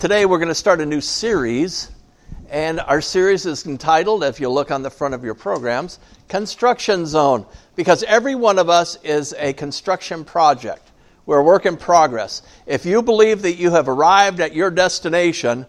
Today we're going to start a new series, and our series is entitled, if you look on the front of your programs, Construction Zone, because every one of us is a construction project. We're a work in progress. If you believe that you have arrived at your destination,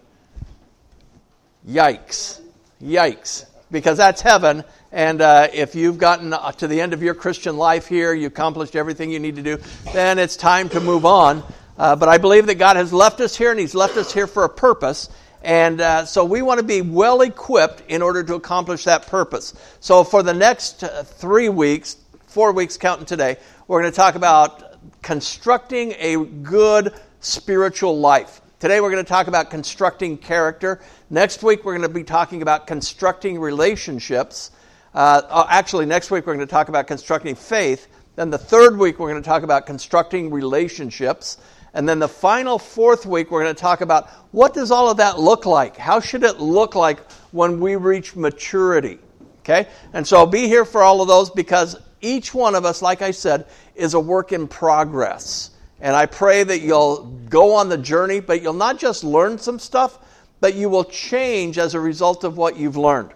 yikes. Yikes. Because that's heaven, and uh, if you've gotten to the end of your Christian life here, you accomplished everything you need to do, then it's time to move on. Uh, but I believe that God has left us here, and He's left us here for a purpose. And uh, so we want to be well equipped in order to accomplish that purpose. So for the next uh, three weeks, four weeks counting today, we're going to talk about constructing a good spiritual life. Today we're going to talk about constructing character. Next week we're going to be talking about constructing relationships. Uh, uh actually, next week we're going to talk about constructing faith. Then the third week we're going to talk about constructing relationships. And then the final fourth week, we're going to talk about what does all of that look like? How should it look like when we reach maturity? Okay? And so I'll be here for all of those because each one of us, like I said, is a work in progress. And I pray that you'll go on the journey, but you'll not just learn some stuff, but you will change as a result of what you've learned.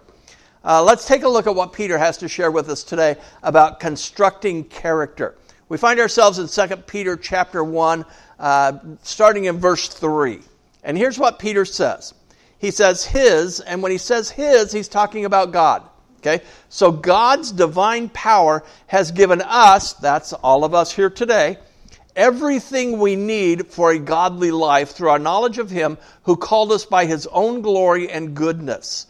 Uh, let's take a look at what Peter has to share with us today about constructing character. We find ourselves in 2 Peter chapter 1, uh, starting in verse 3. And here's what Peter says He says, His, and when he says His, he's talking about God. Okay? So God's divine power has given us, that's all of us here today, everything we need for a godly life through our knowledge of Him who called us by His own glory and goodness.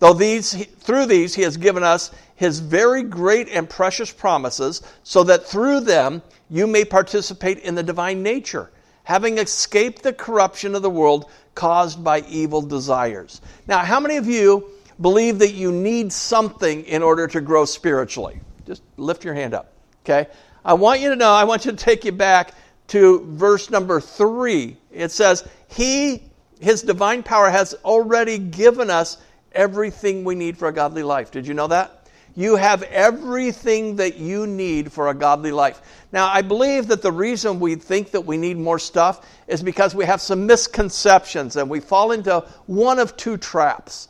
Though these, through these, He has given us His very great and precious promises, so that through them you may participate in the divine nature, having escaped the corruption of the world caused by evil desires. Now, how many of you believe that you need something in order to grow spiritually? Just lift your hand up, okay? I want you to know, I want you to take you back to verse number three. It says, He, His divine power, has already given us everything we need for a godly life. Did you know that? You have everything that you need for a godly life. Now, I believe that the reason we think that we need more stuff is because we have some misconceptions and we fall into one of two traps.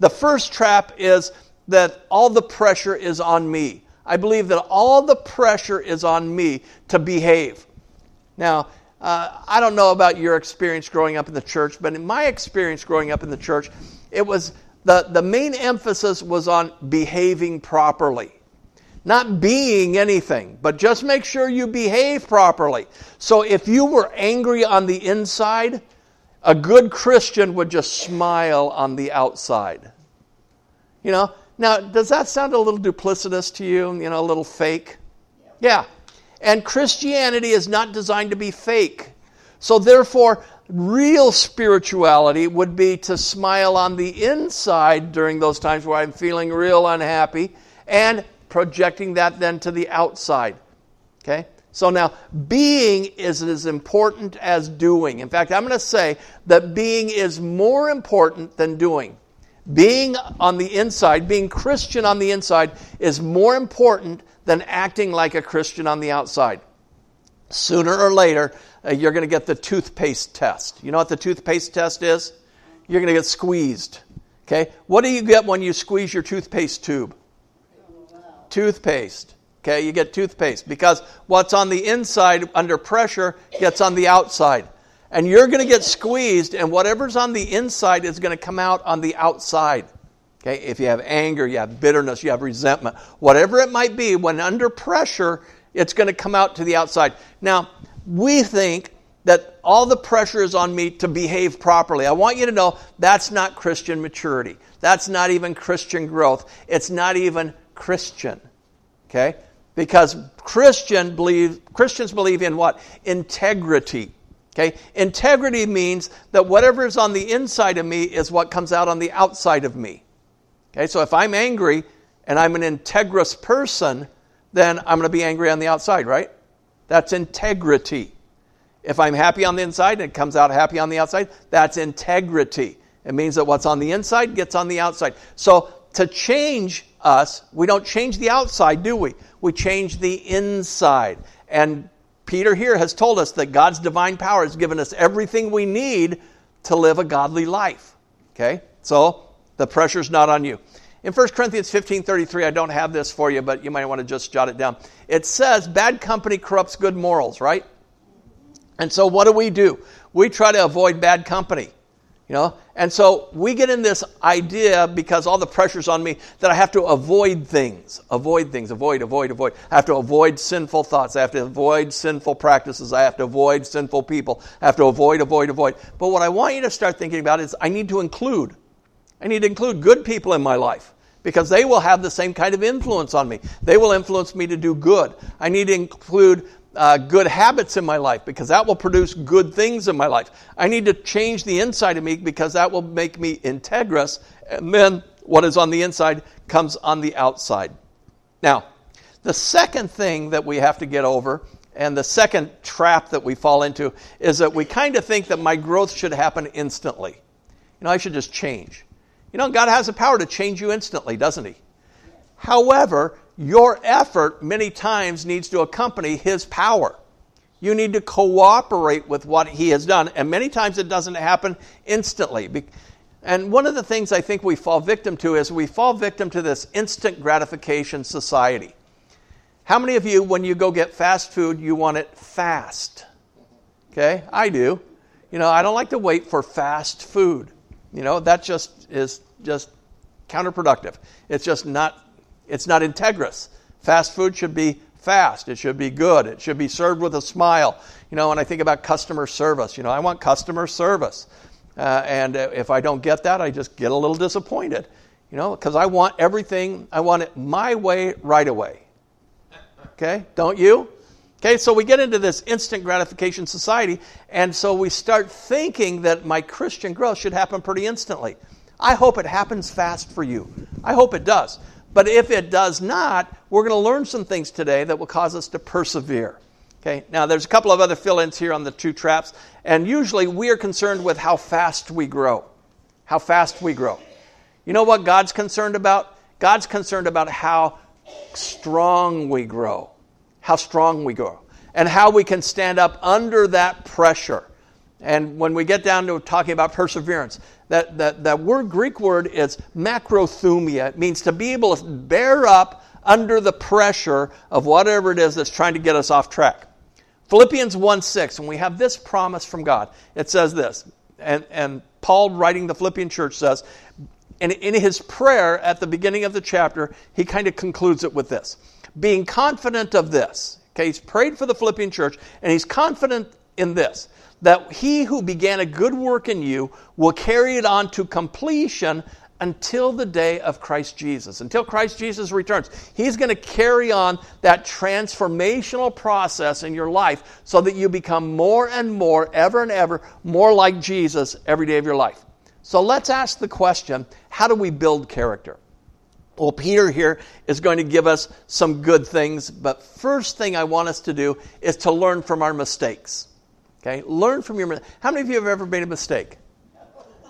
The first trap is that all the pressure is on me. I believe that all the pressure is on me to behave. Now, uh, I don't know about your experience growing up in the church, but in my experience growing up in the church, it was the, the main emphasis was on behaving properly. Not being anything, but just make sure you behave properly. So if you were angry on the inside, a good Christian would just smile on the outside. You know, now does that sound a little duplicitous to you? You know, a little fake? Yeah. And Christianity is not designed to be fake. So therefore, real spirituality would be to smile on the inside during those times where I'm feeling real unhappy and projecting that then to the outside. Okay? So now, being is as important as doing. In fact, I'm going to say that being is more important than doing. Being on the inside, being Christian on the inside, is more important than acting like a Christian on the outside. Sooner or later, uh, you're going to get the toothpaste test. You know what the toothpaste test is? You're going to get squeezed. Okay? What do you get when you squeeze your toothpaste tube? Toothpaste. Okay, you get toothpaste because what's on the inside under pressure gets on the outside. And you're going to get squeezed, and whatever's on the inside is going to come out on the outside. Okay, if you have anger, you have bitterness, you have resentment, whatever it might be, when under pressure, it's going to come out to the outside. Now, we think that all the pressure is on me to behave properly. I want you to know that's not Christian maturity. That's not even Christian growth. It's not even Christian. Okay? Because Christian believe, Christians believe in what? Integrity. Okay? Integrity means that whatever is on the inside of me is what comes out on the outside of me. Okay? So if I'm angry and I'm an integrous person, then I'm going to be angry on the outside, right? That's integrity. If I'm happy on the inside and it comes out happy on the outside, that's integrity. It means that what's on the inside gets on the outside. So to change us, we don't change the outside, do we? We change the inside. And Peter here has told us that God's divine power has given us everything we need to live a godly life. Okay? So the pressure's not on you. In 1 Corinthians 15 33, I don't have this for you, but you might want to just jot it down. It says, Bad company corrupts good morals, right? And so what do we do? We try to avoid bad company. You know? And so we get in this idea because all the pressure's on me that I have to avoid things. Avoid things. Avoid, avoid, avoid. I have to avoid sinful thoughts. I have to avoid sinful practices. I have to avoid sinful people. I have to avoid, avoid, avoid. But what I want you to start thinking about is I need to include. I need to include good people in my life because they will have the same kind of influence on me. They will influence me to do good. I need to include uh, good habits in my life because that will produce good things in my life. I need to change the inside of me because that will make me integrous. And then what is on the inside comes on the outside. Now, the second thing that we have to get over, and the second trap that we fall into, is that we kind of think that my growth should happen instantly. You know, I should just change. You know, God has the power to change you instantly, doesn't He? However, your effort many times needs to accompany his power. You need to cooperate with what he has done, and many times it doesn't happen instantly. And one of the things I think we fall victim to is we fall victim to this instant gratification society. How many of you, when you go get fast food, you want it fast? Okay, I do. You know, I don't like to wait for fast food. You know, that just is just counterproductive. It's just not it's not integrous. Fast food should be fast. It should be good. It should be served with a smile. You know, when I think about customer service, you know, I want customer service. Uh, and if I don't get that, I just get a little disappointed. You know, because I want everything, I want it my way right away. Okay? Don't you? Okay, so we get into this instant gratification society, and so we start thinking that my Christian growth should happen pretty instantly. I hope it happens fast for you. I hope it does. But if it does not, we're going to learn some things today that will cause us to persevere. Okay, now there's a couple of other fill ins here on the two traps, and usually we are concerned with how fast we grow. How fast we grow. You know what God's concerned about? God's concerned about how strong we grow, how strong we grow, and how we can stand up under that pressure. And when we get down to talking about perseverance, that, that, that word, Greek word is macrothumia. It means to be able to bear up under the pressure of whatever it is that's trying to get us off track. Philippians 1 6, and we have this promise from God. It says this, and, and Paul, writing the Philippian church, says, and in his prayer at the beginning of the chapter, he kind of concludes it with this being confident of this. Okay, he's prayed for the Philippian church, and he's confident in this that he who began a good work in you will carry it on to completion until the day of Christ Jesus, until Christ Jesus returns. He's going to carry on that transformational process in your life so that you become more and more, ever and ever, more like Jesus every day of your life. So let's ask the question how do we build character? Well, Peter here is going to give us some good things, but first thing I want us to do is to learn from our mistakes. Okay? Learn from your How many of you have ever made a mistake?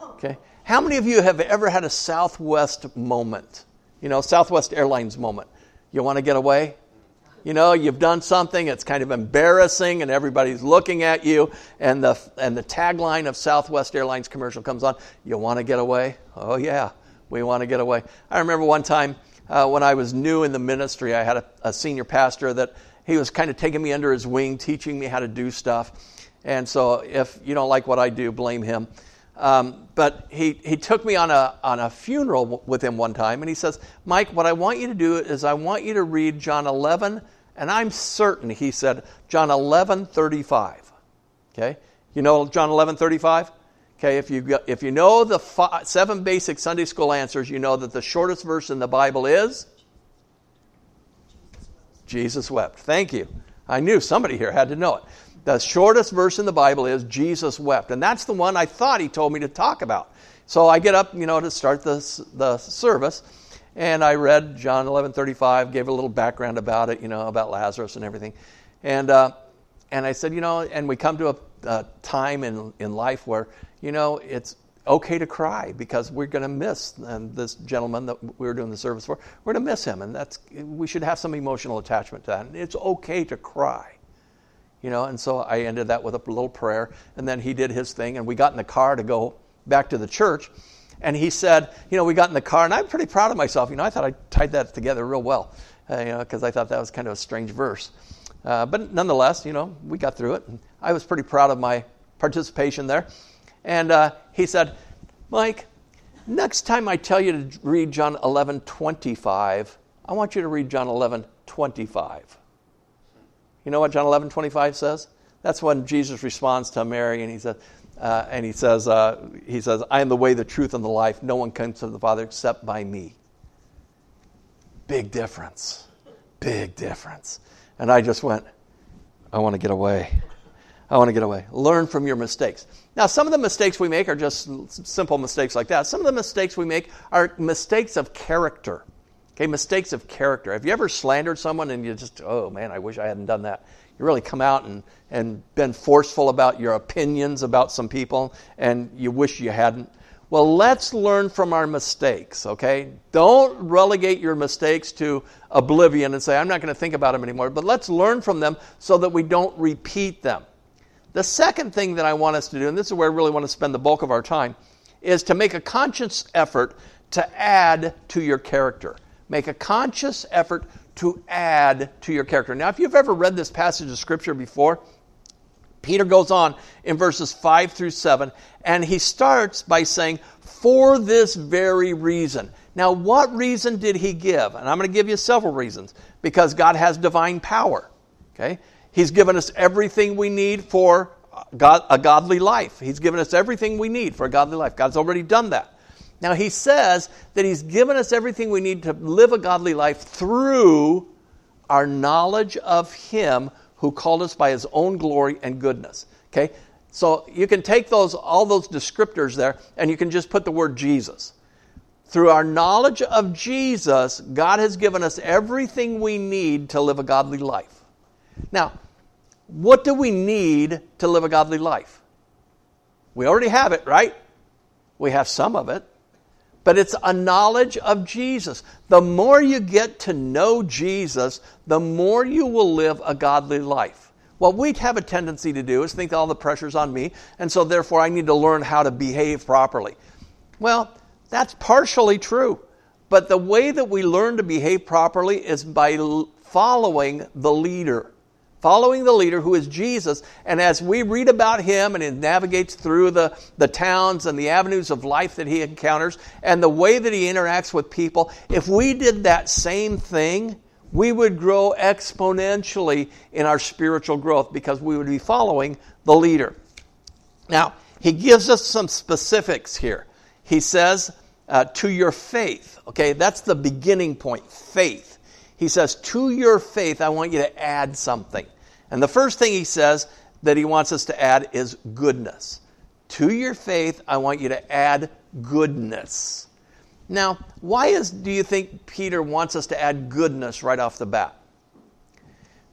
Okay? How many of you have ever had a Southwest moment? You know, Southwest Airlines moment. You want to get away? You know, you've done something, it's kind of embarrassing, and everybody's looking at you, and the, and the tagline of Southwest Airlines commercial comes on You want to get away? Oh, yeah, we want to get away. I remember one time uh, when I was new in the ministry, I had a, a senior pastor that he was kind of taking me under his wing, teaching me how to do stuff. And so if you don't like what I do, blame him. Um, but he, he took me on a, on a funeral with him one time, and he says, Mike, what I want you to do is I want you to read John 11, and I'm certain, he said, John 11, 35. Okay? You know John 11, 35? Okay, if you, if you know the five, seven basic Sunday school answers, you know that the shortest verse in the Bible is Jesus wept. Thank you. I knew somebody here had to know it. The shortest verse in the Bible is Jesus wept. And that's the one I thought he told me to talk about. So I get up, you know, to start the, the service. And I read John 11 35, gave a little background about it, you know, about Lazarus and everything. And, uh, and I said, you know, and we come to a, a time in, in life where, you know, it's okay to cry because we're going to miss and this gentleman that we were doing the service for. We're going to miss him, and that's we should have some emotional attachment to that. And it's okay to cry. You know, and so I ended that with a little prayer, and then he did his thing, and we got in the car to go back to the church. And he said, you know, we got in the car, and I'm pretty proud of myself. You know, I thought I tied that together real well, uh, you know, because I thought that was kind of a strange verse. Uh, but nonetheless, you know, we got through it. And I was pretty proud of my participation there. And uh, he said, Mike, next time I tell you to read John 11 25, I want you to read John 11 25. You know what John 11 25 says? That's when Jesus responds to Mary and he says, uh, and he says, uh, he says, I am the way, the truth, and the life. No one comes to the Father except by me. Big difference. Big difference. And I just went, I want to get away. I want to get away. Learn from your mistakes. Now, some of the mistakes we make are just simple mistakes like that. Some of the mistakes we make are mistakes of character. Okay, mistakes of character. Have you ever slandered someone and you just, oh man, I wish I hadn't done that? You really come out and, and been forceful about your opinions about some people and you wish you hadn't. Well, let's learn from our mistakes, okay? Don't relegate your mistakes to oblivion and say, I'm not going to think about them anymore, but let's learn from them so that we don't repeat them. The second thing that I want us to do, and this is where I really want to spend the bulk of our time, is to make a conscious effort to add to your character. Make a conscious effort to add to your character. Now, if you've ever read this passage of Scripture before, Peter goes on in verses 5 through 7, and he starts by saying, For this very reason. Now, what reason did he give? And I'm going to give you several reasons. Because God has divine power. Okay? He's given us everything we need for uh, God, a godly life. He's given us everything we need for a godly life. God's already done that. Now, he says that he's given us everything we need to live a godly life through our knowledge of him who called us by his own glory and goodness. Okay? So you can take those all those descriptors there and you can just put the word Jesus. Through our knowledge of Jesus, God has given us everything we need to live a godly life. Now, what do we need to live a godly life? We already have it, right? We have some of it but it's a knowledge of Jesus. The more you get to know Jesus, the more you will live a godly life. What we have a tendency to do is think all the pressure's on me, and so therefore I need to learn how to behave properly. Well, that's partially true. But the way that we learn to behave properly is by following the leader following the leader who is Jesus. And as we read about him and he navigates through the, the towns and the avenues of life that he encounters and the way that he interacts with people, if we did that same thing, we would grow exponentially in our spiritual growth because we would be following the leader. Now, he gives us some specifics here. He says, uh, to your faith. Okay, that's the beginning point faith he says, To your faith, I want you to add something. And the first thing he says that he wants us to add is goodness. To your faith, I want you to add goodness. Now, why is, do you think Peter wants us to add goodness right off the bat?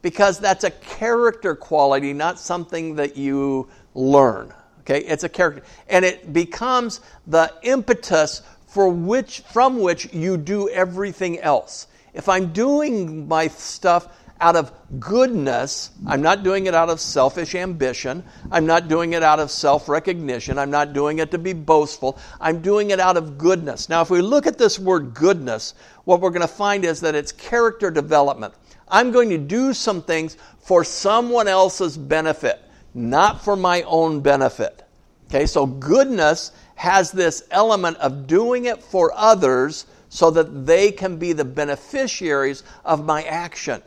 Because that's a character quality, not something that you learn. Okay, it's a character. And it becomes the impetus for which, from which you do everything else if I'm doing my stuff out of goodness, I'm not doing it out of selfish ambition. I'm not doing it out of self recognition. I'm not doing it to be boastful. I'm doing it out of goodness. Now, if we look at this word goodness, what we're going to find is that it's character development. I'm going to do some things for someone else's benefit, not for my own benefit. Okay, so goodness has this element of doing it for others so that they can be the beneficiaries of my action.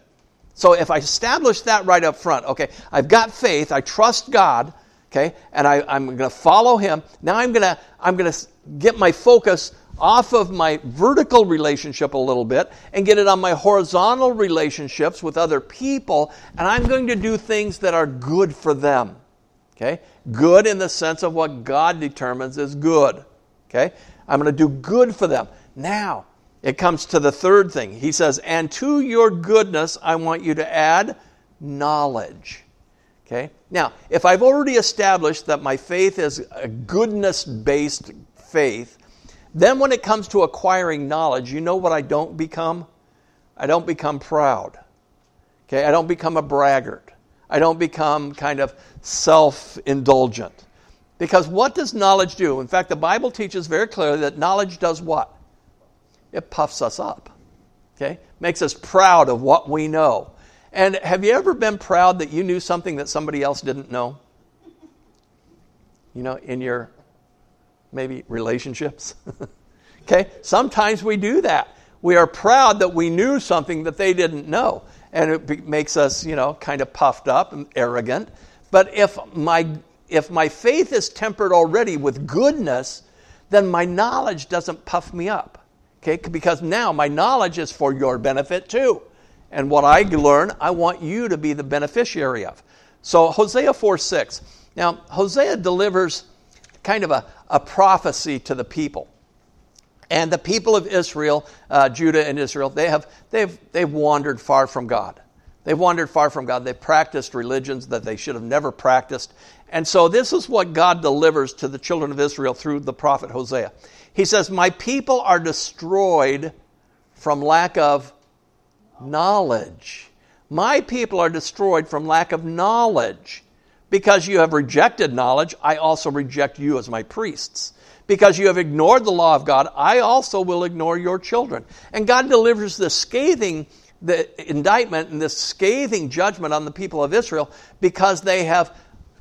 So if I establish that right up front, okay, I've got faith, I trust God, okay, and I, am going to follow Him. Now I'm going to I'm going to get my focus off of my vertical relationship a little bit and get it on my horizontal relationships with other people, and I'm going to do things that are good for them. Okay? Good in the sense of what God determines is good. Okay? I'm going to do good for them. Now, it comes to the third thing. He says, And to your goodness, I want you to add knowledge. Okay? Now, if I've already established that my faith is a goodness based faith, then when it comes to acquiring knowledge, you know what I don't become? I don't become proud. Okay? I don't become a braggart. I don't become kind of self indulgent. Because what does knowledge do? In fact, the Bible teaches very clearly that knowledge does what? It puffs us up. Okay? Makes us proud of what we know. And have you ever been proud that you knew something that somebody else didn't know? You know, in your maybe relationships. okay? Sometimes we do that. We are proud that we knew something that they didn't know. And it makes us, you know, kind of puffed up and arrogant. But if my, if my faith is tempered already with goodness, then my knowledge doesn't puff me up. Okay? Because now my knowledge is for your benefit too. And what I learn, I want you to be the beneficiary of. So Hosea 4 6. Now, Hosea delivers kind of a, a prophecy to the people. And the people of Israel, uh, Judah and Israel, they have, they've, they've wandered far from God. They've wandered far from God. They've practiced religions that they should have never practiced. And so this is what God delivers to the children of Israel through the prophet Hosea. He says, My people are destroyed from lack of knowledge. My people are destroyed from lack of knowledge. Because you have rejected knowledge, I also reject you as my priests. Because you have ignored the law of God, I also will ignore your children. And God delivers this scathing the indictment and this scathing judgment on the people of Israel because they have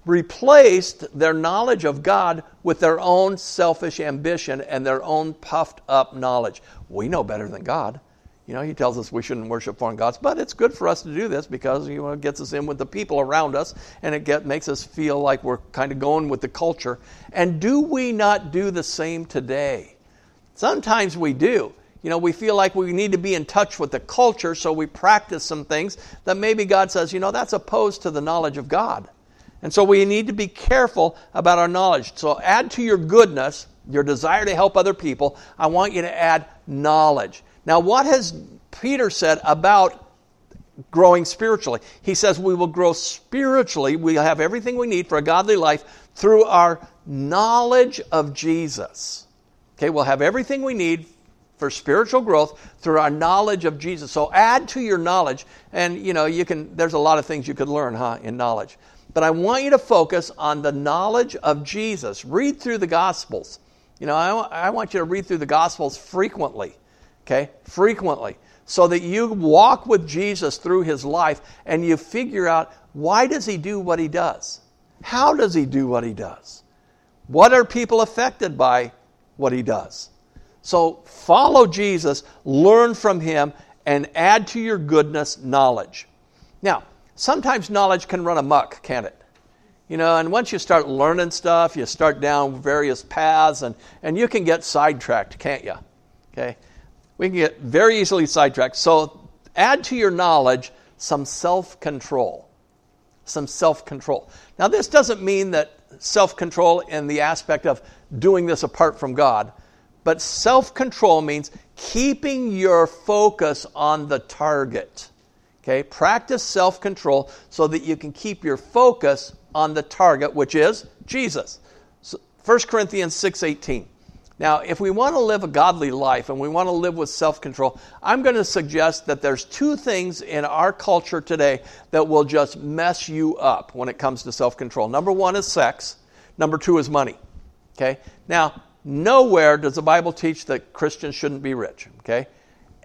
replaced their knowledge of God with their own selfish ambition and their own puffed up knowledge. We know better than God. You know, he tells us we shouldn't worship foreign gods, but it's good for us to do this because you know, it gets us in with the people around us and it get, makes us feel like we're kind of going with the culture. And do we not do the same today? Sometimes we do. You know, we feel like we need to be in touch with the culture, so we practice some things that maybe God says, you know, that's opposed to the knowledge of God. And so we need to be careful about our knowledge. So add to your goodness, your desire to help other people, I want you to add knowledge. Now, what has Peter said about growing spiritually? He says we will grow spiritually. We have everything we need for a godly life through our knowledge of Jesus. Okay, we'll have everything we need for spiritual growth through our knowledge of Jesus. So add to your knowledge, and you know, you can there's a lot of things you could learn, huh, in knowledge. But I want you to focus on the knowledge of Jesus. Read through the Gospels. You know, I, I want you to read through the Gospels frequently okay, frequently, so that you walk with Jesus through his life and you figure out why does he do what he does? How does he do what he does? What are people affected by what he does? So follow Jesus, learn from him, and add to your goodness knowledge. Now, sometimes knowledge can run amok, can't it? You know, and once you start learning stuff, you start down various paths, and, and you can get sidetracked, can't you? Okay? we can get very easily sidetracked. So add to your knowledge some self control. Some self control. Now, this doesn't mean that self control in the aspect of doing this apart from God, but self control means keeping your focus on the target. Okay? Practice self control so that you can keep your focus on the target, which is Jesus. So 1 Corinthians 6:18. Now, if we want to live a godly life and we want to live with self control, I'm going to suggest that there's two things in our culture today that will just mess you up when it comes to self control. Number one is sex, number two is money. Okay? Now, nowhere does the Bible teach that Christians shouldn't be rich. Okay?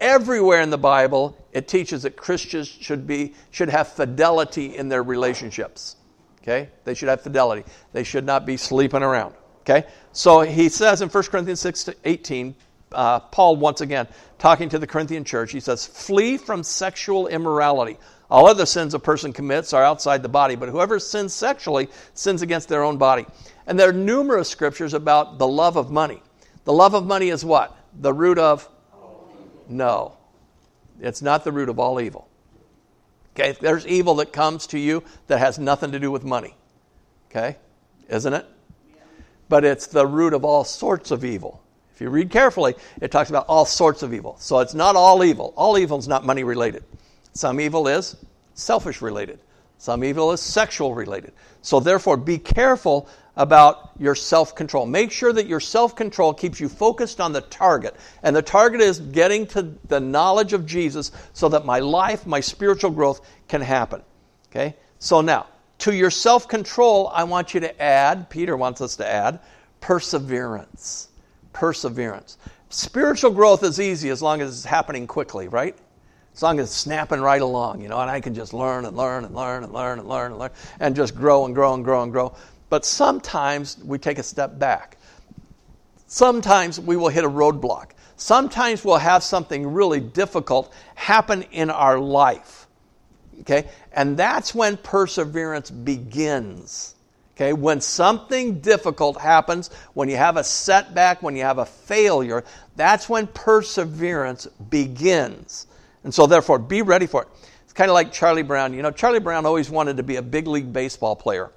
Everywhere in the Bible, it teaches that Christians should, be, should have fidelity in their relationships. Okay? They should have fidelity. They should not be sleeping around. Okay? So he says in 1 Corinthians 6 18, uh, Paul, once again, talking to the Corinthian church, he says, Flee from sexual immorality. All other sins a person commits are outside the body, but whoever sins sexually sins against their own body. And there are numerous scriptures about the love of money. The love of money is what? The root of? No. It's not the root of all evil. Okay? There's evil that comes to you that has nothing to do with money. Okay? Isn't it? but it's the root of all sorts of evil. If you read carefully, it talks about all sorts of evil. So it's not all evil. All evil is not money related. Some evil is selfish related. Some evil is sexual related. So therefore, be careful about your self control. Make sure that your self control keeps you focused on the target. And the target is getting to the knowledge of Jesus so that my life, my spiritual growth can happen. Okay? So now, to your self control, I want you to add, Peter wants us to add, perseverance. Perseverance. Spiritual growth is easy as long as it's happening quickly, right? As long as it's snapping right along, you know, and I can just learn and learn and learn and learn and learn and learn and just grow and grow and grow and grow. But sometimes we take a step back. Sometimes we will hit a roadblock. Sometimes we'll have something really difficult happen in our life. Okay? And that's when perseverance begins. Okay? When something difficult happens, when you have a setback, when you have a failure, that's when perseverance begins. And so, therefore, be ready for it. It's kind of like Charlie Brown. You know, Charlie Brown always wanted to be a big league baseball player.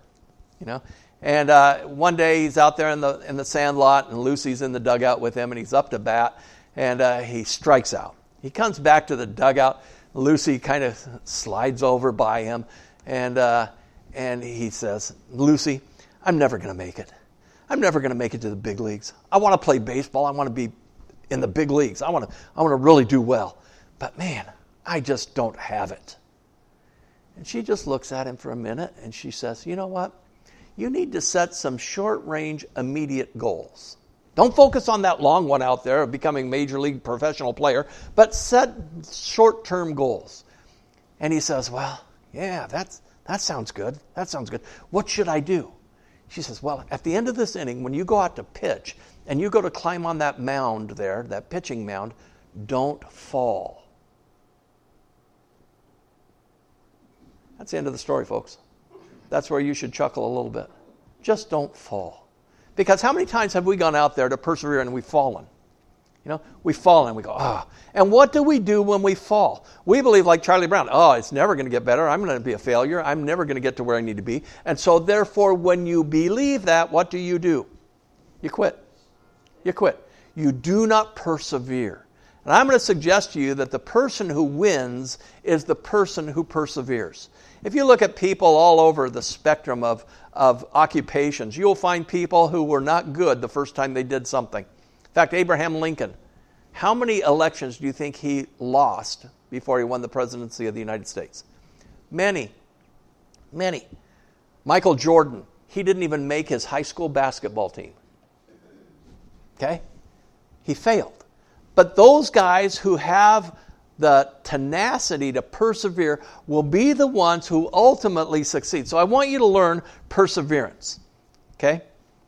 You know, and uh, one day he's out there in the in the sand lot, and Lucy's in the dugout with him, and he's up to bat, and uh, he strikes out. He comes back to the dugout. Lucy kind of slides over by him, and uh, and he says, "Lucy, I'm never going to make it. I'm never going to make it to the big leagues. I want to play baseball. I want to be in the big leagues. I want to I want to really do well. But man, I just don't have it." And she just looks at him for a minute, and she says, "You know what?" You need to set some short range, immediate goals. Don't focus on that long one out there of becoming major league professional player, but set short term goals. And he says, Well, yeah, that's, that sounds good. That sounds good. What should I do? She says, Well, at the end of this inning, when you go out to pitch and you go to climb on that mound there, that pitching mound, don't fall. That's the end of the story, folks that's where you should chuckle a little bit. Just don't fall. Because how many times have we gone out there to persevere and we've fallen? You know, we fall and we go, ah. Oh. And what do we do when we fall? We believe, like Charlie Brown, oh, it's never going to get better. I'm going to be a failure. I'm never going to get to where I need to be. And so, therefore, when you believe that, what do you do? You quit. You quit. You do not persevere. And I'm going to suggest to you that the person who wins is the person who perseveres. If you look at people all over the spectrum of, of occupations, you'll find people who were not good the first time they did something. In fact, Abraham Lincoln, how many elections do you think he lost before he won the presidency of the United States? Many. Many. Michael Jordan, he didn't even make his high school basketball team. Okay? He failed. But those guys who have the tenacity to persevere will be the ones who ultimately succeed. So I want you to learn perseverance. Okay?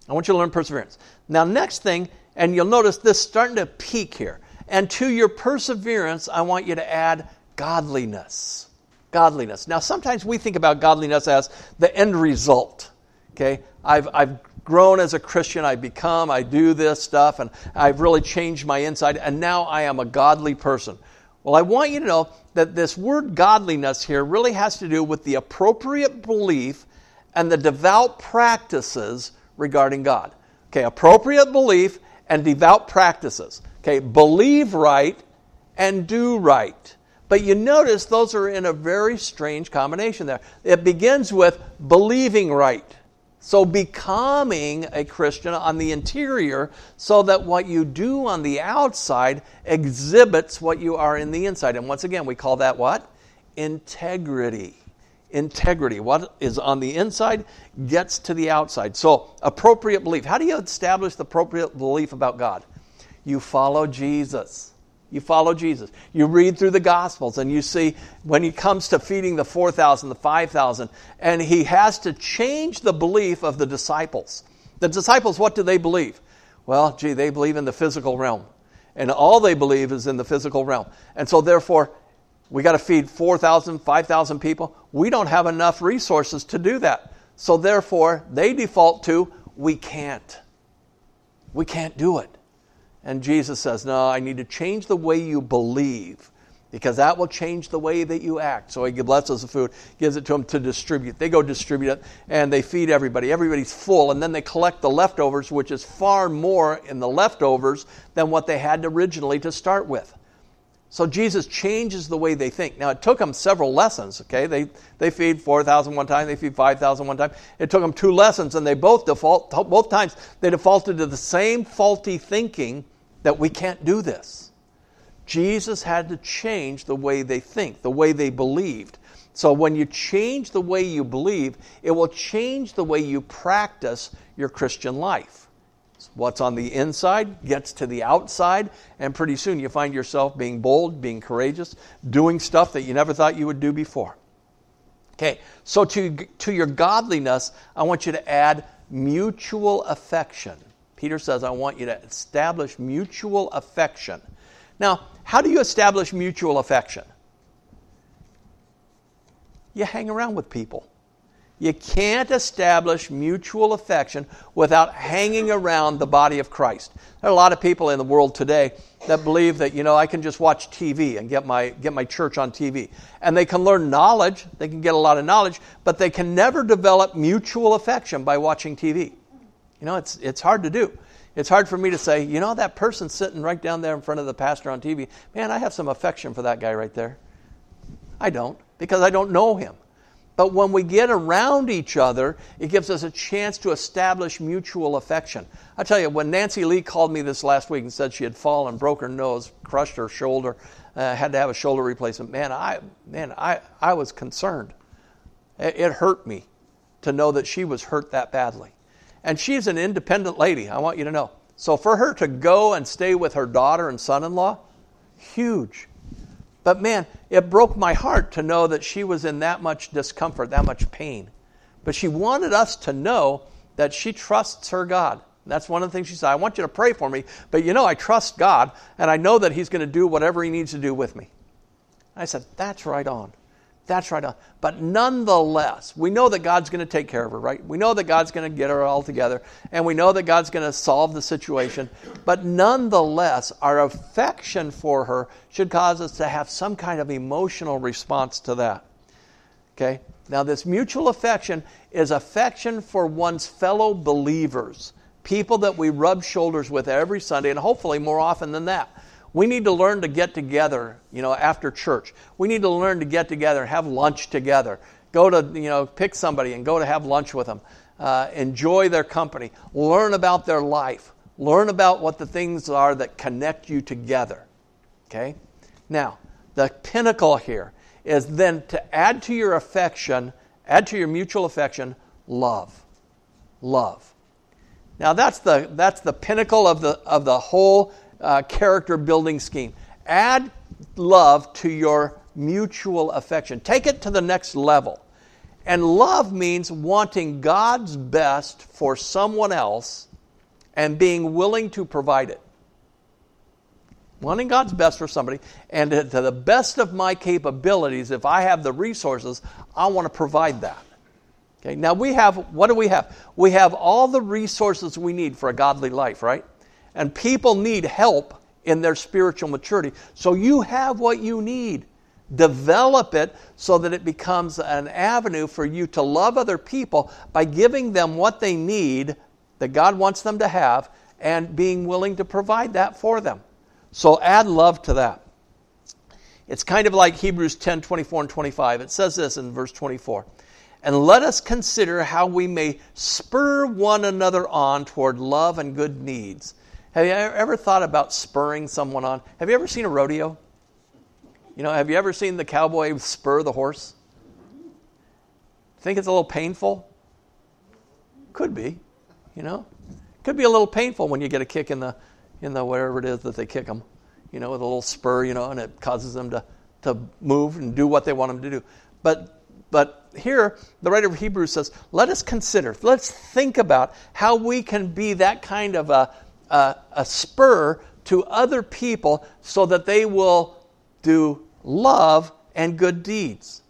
I want you to learn perseverance. Now, next thing, and you'll notice this starting to peak here. And to your perseverance, I want you to add godliness. Godliness. Now, sometimes we think about godliness as the end result. Okay? I've, I've grown as a Christian. I've become, I do this stuff, and I've really changed my inside, and now I am a godly person. Well, I want you to know that this word godliness here really has to do with the appropriate belief and the devout practices regarding God. Okay, appropriate belief and devout practices. Okay, believe right and do right. But you notice those are in a very strange combination there. It begins with believing right. So, becoming a Christian on the interior so that what you do on the outside exhibits what you are in the inside. And once again, we call that what? Integrity. Integrity. What is on the inside gets to the outside. So, appropriate belief. How do you establish the appropriate belief about God? You follow Jesus. You follow Jesus. You read through the Gospels and you see when he comes to feeding the 4,000, the 5,000, and he has to change the belief of the disciples. The disciples, what do they believe? Well, gee, they believe in the physical realm. And all they believe is in the physical realm. And so, therefore, we got to feed 4,000, 5,000 people. We don't have enough resources to do that. So, therefore, they default to we can't. We can't do it. And Jesus says, No, I need to change the way you believe because that will change the way that you act. So he blesses the food, gives it to them to distribute. They go distribute it and they feed everybody. Everybody's full, and then they collect the leftovers, which is far more in the leftovers than what they had originally to start with. So Jesus changes the way they think. Now, it took them several lessons, okay? They, they feed 4,000 one time, they feed 5,000 one time. It took them two lessons, and they both default, both times, they defaulted to the same faulty thinking that we can't do this. Jesus had to change the way they think, the way they believed. So when you change the way you believe, it will change the way you practice your Christian life. What's on the inside gets to the outside, and pretty soon you find yourself being bold, being courageous, doing stuff that you never thought you would do before. Okay, so to, to your godliness, I want you to add mutual affection. Peter says, I want you to establish mutual affection. Now, how do you establish mutual affection? You hang around with people. You can't establish mutual affection without hanging around the body of Christ. There are a lot of people in the world today that believe that, you know, I can just watch TV and get my, get my church on TV. And they can learn knowledge, they can get a lot of knowledge, but they can never develop mutual affection by watching TV. You know, it's, it's hard to do. It's hard for me to say, you know, that person sitting right down there in front of the pastor on TV, man, I have some affection for that guy right there. I don't, because I don't know him. But when we get around each other, it gives us a chance to establish mutual affection. I tell you, when Nancy Lee called me this last week and said she had fallen, broke her nose, crushed her shoulder, uh, had to have a shoulder replacement, man, I, man, I, I was concerned. It, it hurt me to know that she was hurt that badly. And she's an independent lady, I want you to know. So for her to go and stay with her daughter and son in law, huge. But man, it broke my heart to know that she was in that much discomfort, that much pain. But she wanted us to know that she trusts her God. That's one of the things she said. I want you to pray for me, but you know, I trust God, and I know that He's going to do whatever He needs to do with me. I said, That's right on. That's right. Uh, but nonetheless, we know that God's going to take care of her, right? We know that God's going to get her all together, and we know that God's going to solve the situation. But nonetheless, our affection for her should cause us to have some kind of emotional response to that. Okay? Now, this mutual affection is affection for one's fellow believers, people that we rub shoulders with every Sunday, and hopefully more often than that. We need to learn to get together, you know, after church. We need to learn to get together, and have lunch together. Go to, you know, pick somebody and go to have lunch with them. Uh, enjoy their company. Learn about their life. Learn about what the things are that connect you together. Okay? Now, the pinnacle here is then to add to your affection, add to your mutual affection, love. Love. Now that's the that's the pinnacle of the of the whole uh, character building scheme. Add love to your mutual affection. Take it to the next level. And love means wanting God's best for someone else and being willing to provide it. Wanting God's best for somebody, and to the best of my capabilities, if I have the resources, I want to provide that. Okay, now we have, what do we have? We have all the resources we need for a godly life, right? And people need help in their spiritual maturity. So you have what you need. Develop it so that it becomes an avenue for you to love other people by giving them what they need that God wants them to have and being willing to provide that for them. So add love to that. It's kind of like Hebrews 10 24 and 25. It says this in verse 24. And let us consider how we may spur one another on toward love and good needs have you ever thought about spurring someone on? Have you ever seen a rodeo? You know, have you ever seen the cowboy spur the horse? Think it's a little painful? Could be, you know. Could be a little painful when you get a kick in the in the whatever it is that they kick them, you know, with a little spur, you know, and it causes them to to move and do what they want them to do. But but here the writer of Hebrews says, let us consider, let's think about how we can be that kind of a a, a spur to other people so that they will do love and good deeds.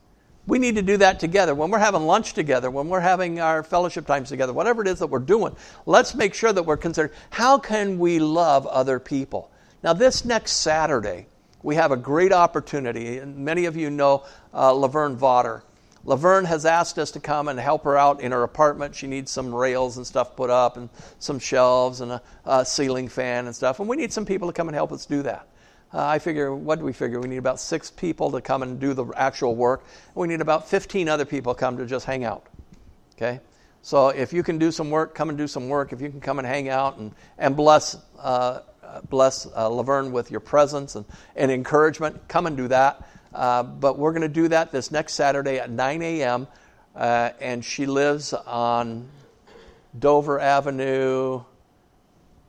We need to do that together. When we're having lunch together, when we're having our fellowship times together, whatever it is that we're doing, let's make sure that we're considering how can we love other people. Now, this next Saturday, we have a great opportunity, and many of you know uh, Laverne Vaughter. Laverne has asked us to come and help her out in her apartment. She needs some rails and stuff put up, and some shelves, and a, a ceiling fan and stuff. And we need some people to come and help us do that. Uh, I figure, what do we figure? We need about six people to come and do the actual work. We need about 15 other people come to just hang out. Okay? So if you can do some work, come and do some work. If you can come and hang out and, and bless, uh, bless uh, Laverne with your presence and, and encouragement, come and do that. Uh, but we're going to do that this next Saturday at 9 a.m. Uh, and she lives on Dover Avenue,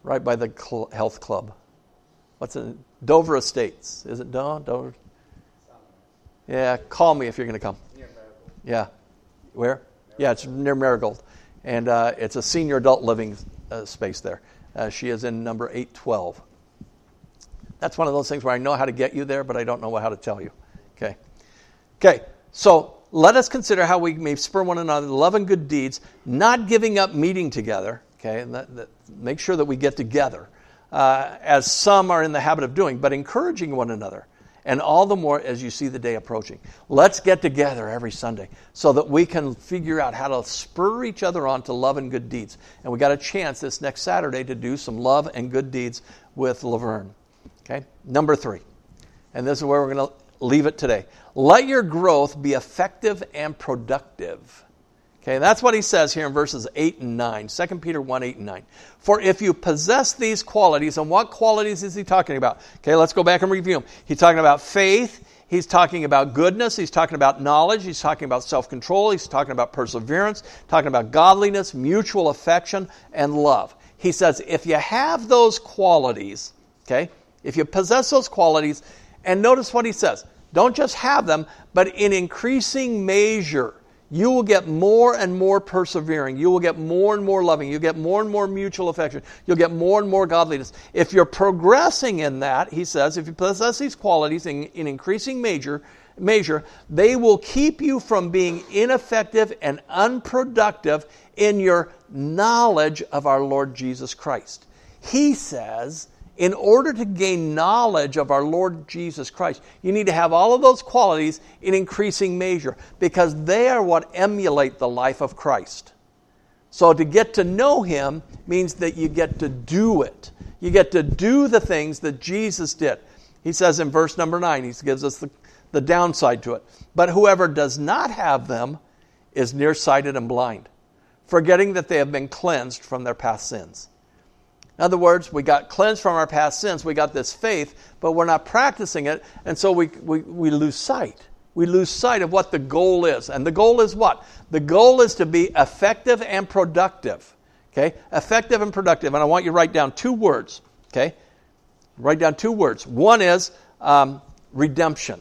right by the cl- health club. What's it? Dover Estates. Is it Don? Dover? Yeah, call me if you're going to come. Yeah. Where? Yeah, it's near Marigold. And uh, it's a senior adult living uh, space there. Uh, she is in number 812. That's one of those things where I know how to get you there, but I don't know how to tell you. Okay. Okay, so let us consider how we may spur one another love and good deeds, not giving up meeting together. Okay, and that, that, make sure that we get together, uh, as some are in the habit of doing, but encouraging one another. And all the more as you see the day approaching. Let's get together every Sunday so that we can figure out how to spur each other on to love and good deeds. And we got a chance this next Saturday to do some love and good deeds with Laverne. Okay? Number three. And this is where we're going to leave it today. Let your growth be effective and productive. Okay, that's what he says here in verses 8 and 9. 2 Peter 1 8 and 9. For if you possess these qualities, and what qualities is he talking about? Okay, let's go back and review them. He's talking about faith, he's talking about goodness, he's talking about knowledge, he's talking about self control, he's talking about perseverance, talking about godliness, mutual affection, and love. He says, if you have those qualities, okay, if you possess those qualities, and notice what he says don't just have them, but in increasing measure, you will get more and more persevering. You will get more and more loving. You'll get more and more mutual affection. You'll get more and more godliness. If you're progressing in that, he says, if you possess these qualities in, in increasing measure, measure, they will keep you from being ineffective and unproductive in your knowledge of our Lord Jesus Christ. He says in order to gain knowledge of our Lord Jesus Christ, you need to have all of those qualities in increasing measure because they are what emulate the life of Christ. So to get to know Him means that you get to do it. You get to do the things that Jesus did. He says in verse number 9, He gives us the, the downside to it. But whoever does not have them is nearsighted and blind, forgetting that they have been cleansed from their past sins. In other words, we got cleansed from our past sins, we got this faith, but we're not practicing it, and so we, we, we lose sight. We lose sight of what the goal is. And the goal is what? The goal is to be effective and productive. Okay? Effective and productive. And I want you to write down two words. Okay? Write down two words. One is um, redemption.